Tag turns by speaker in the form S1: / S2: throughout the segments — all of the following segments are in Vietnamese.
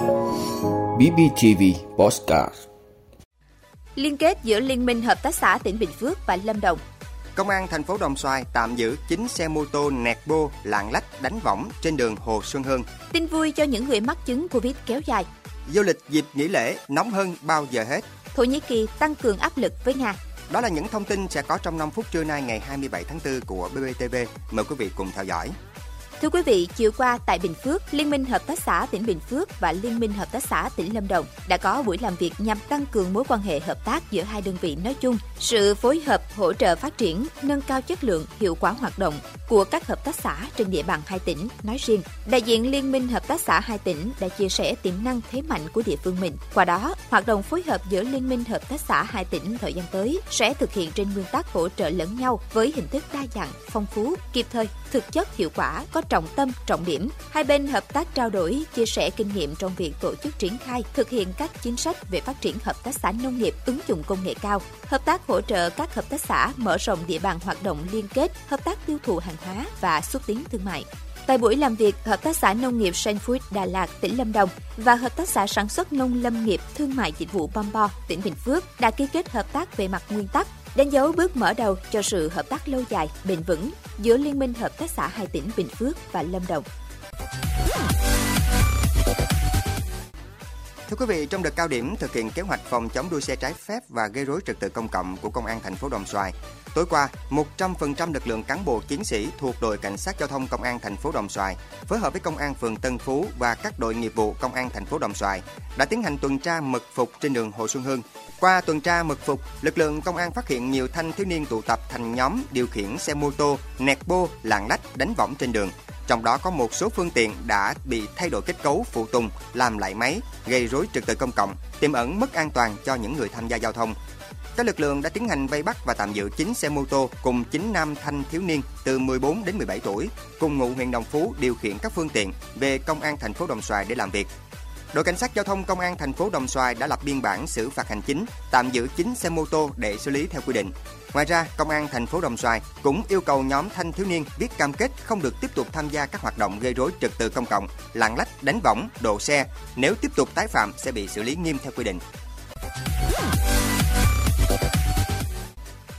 S1: BBTV Postcard
S2: Liên kết giữa Liên minh Hợp tác xã tỉnh Bình Phước và Lâm Đồng
S3: Công an thành phố Đồng Xoài tạm giữ 9 xe mô tô nẹt bô, lạng lách, đánh võng trên đường Hồ Xuân Hương.
S2: Tin vui cho những người mắc chứng Covid kéo dài.
S3: Du lịch dịp nghỉ lễ nóng hơn bao giờ hết.
S2: Thổ Nhĩ Kỳ tăng cường áp lực với Nga.
S3: Đó là những thông tin sẽ có trong 5 phút trưa nay ngày 27 tháng 4 của BBTV. Mời quý vị cùng theo dõi.
S2: Thưa quý vị, chiều qua tại Bình Phước, Liên minh Hợp tác xã tỉnh Bình Phước và Liên minh Hợp tác xã tỉnh Lâm Đồng đã có buổi làm việc nhằm tăng cường mối quan hệ hợp tác giữa hai đơn vị nói chung, sự phối hợp hỗ trợ phát triển, nâng cao chất lượng, hiệu quả hoạt động của các hợp tác xã trên địa bàn hai tỉnh nói riêng. Đại diện Liên minh Hợp tác xã hai tỉnh đã chia sẻ tiềm năng thế mạnh của địa phương mình. Qua đó, hoạt động phối hợp giữa Liên minh Hợp tác xã hai tỉnh thời gian tới sẽ thực hiện trên nguyên tắc hỗ trợ lẫn nhau với hình thức đa dạng, phong phú, kịp thời, thực chất hiệu quả, có trọng tâm, trọng điểm. Hai bên hợp tác trao đổi, chia sẻ kinh nghiệm trong việc tổ chức triển khai, thực hiện các chính sách về phát triển hợp tác xã nông nghiệp ứng dụng công nghệ cao, hợp tác hỗ trợ các hợp tác xã mở rộng địa bàn hoạt động liên kết, hợp tác tiêu thụ hàng hóa và xúc tiến thương mại. Tại buổi làm việc, Hợp tác xã Nông nghiệp Senfood Đà Lạt, tỉnh Lâm Đồng và Hợp tác xã Sản xuất Nông lâm nghiệp Thương mại Dịch vụ Bombo, tỉnh Bình Phước đã ký kết hợp tác về mặt nguyên tắc, đánh dấu bước mở đầu cho sự hợp tác lâu dài, bền vững giữa Liên minh Hợp tác xã hai tỉnh Bình Phước và Lâm Đồng.
S3: Thưa quý vị, trong đợt cao điểm thực hiện kế hoạch phòng chống đua xe trái phép và gây rối trật tự công cộng của Công an thành phố Đồng Xoài, tối qua, 100% lực lượng cán bộ chiến sĩ thuộc đội cảnh sát giao thông Công an thành phố Đồng Xoài phối hợp với Công an phường Tân Phú và các đội nghiệp vụ Công an thành phố Đồng Xoài đã tiến hành tuần tra mật phục trên đường Hồ Xuân Hương. Qua tuần tra mật phục, lực lượng công an phát hiện nhiều thanh thiếu niên tụ tập thành nhóm điều khiển xe mô tô, nẹt bô, lạng lách, đánh võng trên đường trong đó có một số phương tiện đã bị thay đổi kết cấu phụ tùng, làm lại máy, gây rối trật tự công cộng, tiềm ẩn mất an toàn cho những người tham gia giao thông. Các lực lượng đã tiến hành vây bắt và tạm giữ 9 xe mô tô cùng 9 nam thanh thiếu niên từ 14 đến 17 tuổi cùng ngụ huyện Đồng Phú điều khiển các phương tiện về công an thành phố Đồng Xoài để làm việc. Đội cảnh sát giao thông công an thành phố Đồng Xoài đã lập biên bản xử phạt hành chính, tạm giữ 9 xe mô tô để xử lý theo quy định. Ngoài ra, công an thành phố Đồng Xoài cũng yêu cầu nhóm thanh thiếu niên viết cam kết không được tiếp tục tham gia các hoạt động gây rối trật tự công cộng, lạng lách, đánh võng, độ xe. Nếu tiếp tục tái phạm sẽ bị xử lý nghiêm theo quy định.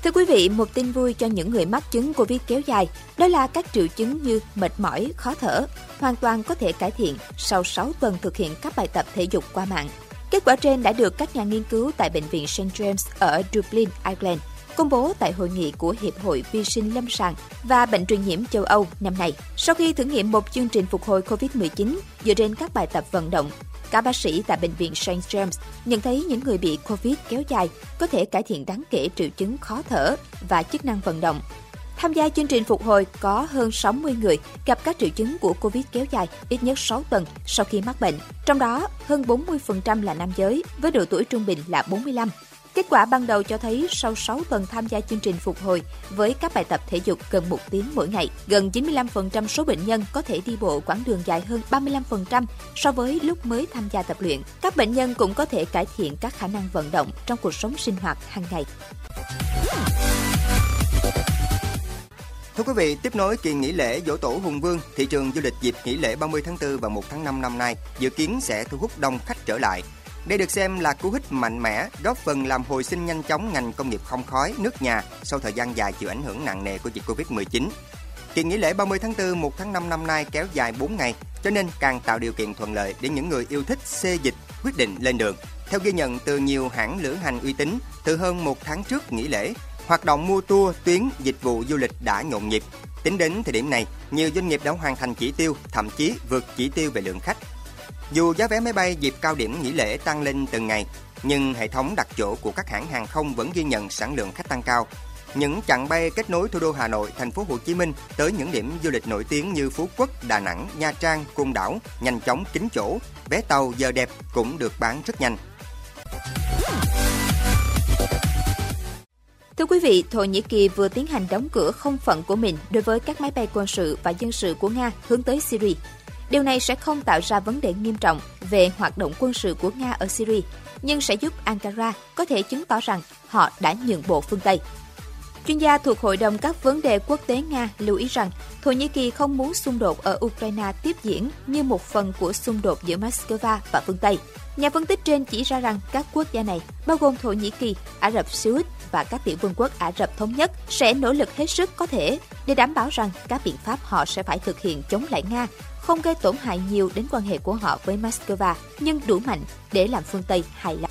S2: Thưa quý vị, một tin vui cho những người mắc chứng Covid kéo dài, đó là các triệu chứng như mệt mỏi, khó thở, hoàn toàn có thể cải thiện sau 6 tuần thực hiện các bài tập thể dục qua mạng. Kết quả trên đã được các nhà nghiên cứu tại Bệnh viện St. James ở Dublin, Ireland công bố tại hội nghị của Hiệp hội Vi sinh Lâm sàng và Bệnh truyền nhiễm châu Âu năm nay. Sau khi thử nghiệm một chương trình phục hồi COVID-19 dựa trên các bài tập vận động, các bác sĩ tại Bệnh viện St. James nhận thấy những người bị COVID kéo dài có thể cải thiện đáng kể triệu chứng khó thở và chức năng vận động. Tham gia chương trình phục hồi có hơn 60 người gặp các triệu chứng của Covid kéo dài ít nhất 6 tuần sau khi mắc bệnh. Trong đó, hơn 40% là nam giới với độ tuổi trung bình là 45 Kết quả ban đầu cho thấy sau 6 tuần tham gia chương trình phục hồi với các bài tập thể dục gần một tiếng mỗi ngày, gần 95% số bệnh nhân có thể đi bộ quãng đường dài hơn 35% so với lúc mới tham gia tập luyện. Các bệnh nhân cũng có thể cải thiện các khả năng vận động trong cuộc sống sinh hoạt hàng ngày.
S3: Thưa quý vị, tiếp nối kỳ nghỉ lễ Dỗ Tổ Hùng Vương, thị trường du lịch dịp nghỉ lễ 30 tháng 4 và 1 tháng 5 năm nay dự kiến sẽ thu hút đông khách trở lại. Đây được xem là cú hích mạnh mẽ, góp phần làm hồi sinh nhanh chóng ngành công nghiệp không khói nước nhà sau thời gian dài chịu ảnh hưởng nặng nề của dịch Covid-19. Kỳ nghỉ lễ 30 tháng 4, 1 tháng 5 năm nay kéo dài 4 ngày, cho nên càng tạo điều kiện thuận lợi để những người yêu thích xê dịch quyết định lên đường. Theo ghi nhận từ nhiều hãng lữ hành uy tín, từ hơn một tháng trước nghỉ lễ, hoạt động mua tour, tuyến, dịch vụ du lịch đã nhộn nhịp. Tính đến thời điểm này, nhiều doanh nghiệp đã hoàn thành chỉ tiêu, thậm chí vượt chỉ tiêu về lượng khách. Dù giá vé máy bay dịp cao điểm nghỉ lễ tăng lên từng ngày, nhưng hệ thống đặt chỗ của các hãng hàng không vẫn ghi nhận sản lượng khách tăng cao. Những chặng bay kết nối thủ đô Hà Nội, thành phố Hồ Chí Minh tới những điểm du lịch nổi tiếng như Phú Quốc, Đà Nẵng, Nha Trang, Côn Đảo nhanh chóng kín chỗ, vé tàu giờ đẹp cũng được bán rất nhanh.
S2: Thưa quý vị, Thổ Nhĩ Kỳ vừa tiến hành đóng cửa không phận của mình đối với các máy bay quân sự và dân sự của Nga hướng tới Syria. Điều này sẽ không tạo ra vấn đề nghiêm trọng về hoạt động quân sự của Nga ở Syria, nhưng sẽ giúp Ankara có thể chứng tỏ rằng họ đã nhượng bộ phương Tây. Chuyên gia thuộc Hội đồng các vấn đề quốc tế Nga lưu ý rằng Thổ Nhĩ Kỳ không muốn xung đột ở Ukraine tiếp diễn như một phần của xung đột giữa Moscow và phương Tây. Nhà phân tích trên chỉ ra rằng các quốc gia này, bao gồm Thổ Nhĩ Kỳ, Ả Rập Xê Út và các tiểu vương quốc Ả Rập Thống Nhất sẽ nỗ lực hết sức có thể để đảm bảo rằng các biện pháp họ sẽ phải thực hiện chống lại Nga không gây tổn hại nhiều đến quan hệ của họ với Moscow, nhưng đủ mạnh để làm phương Tây hài lòng.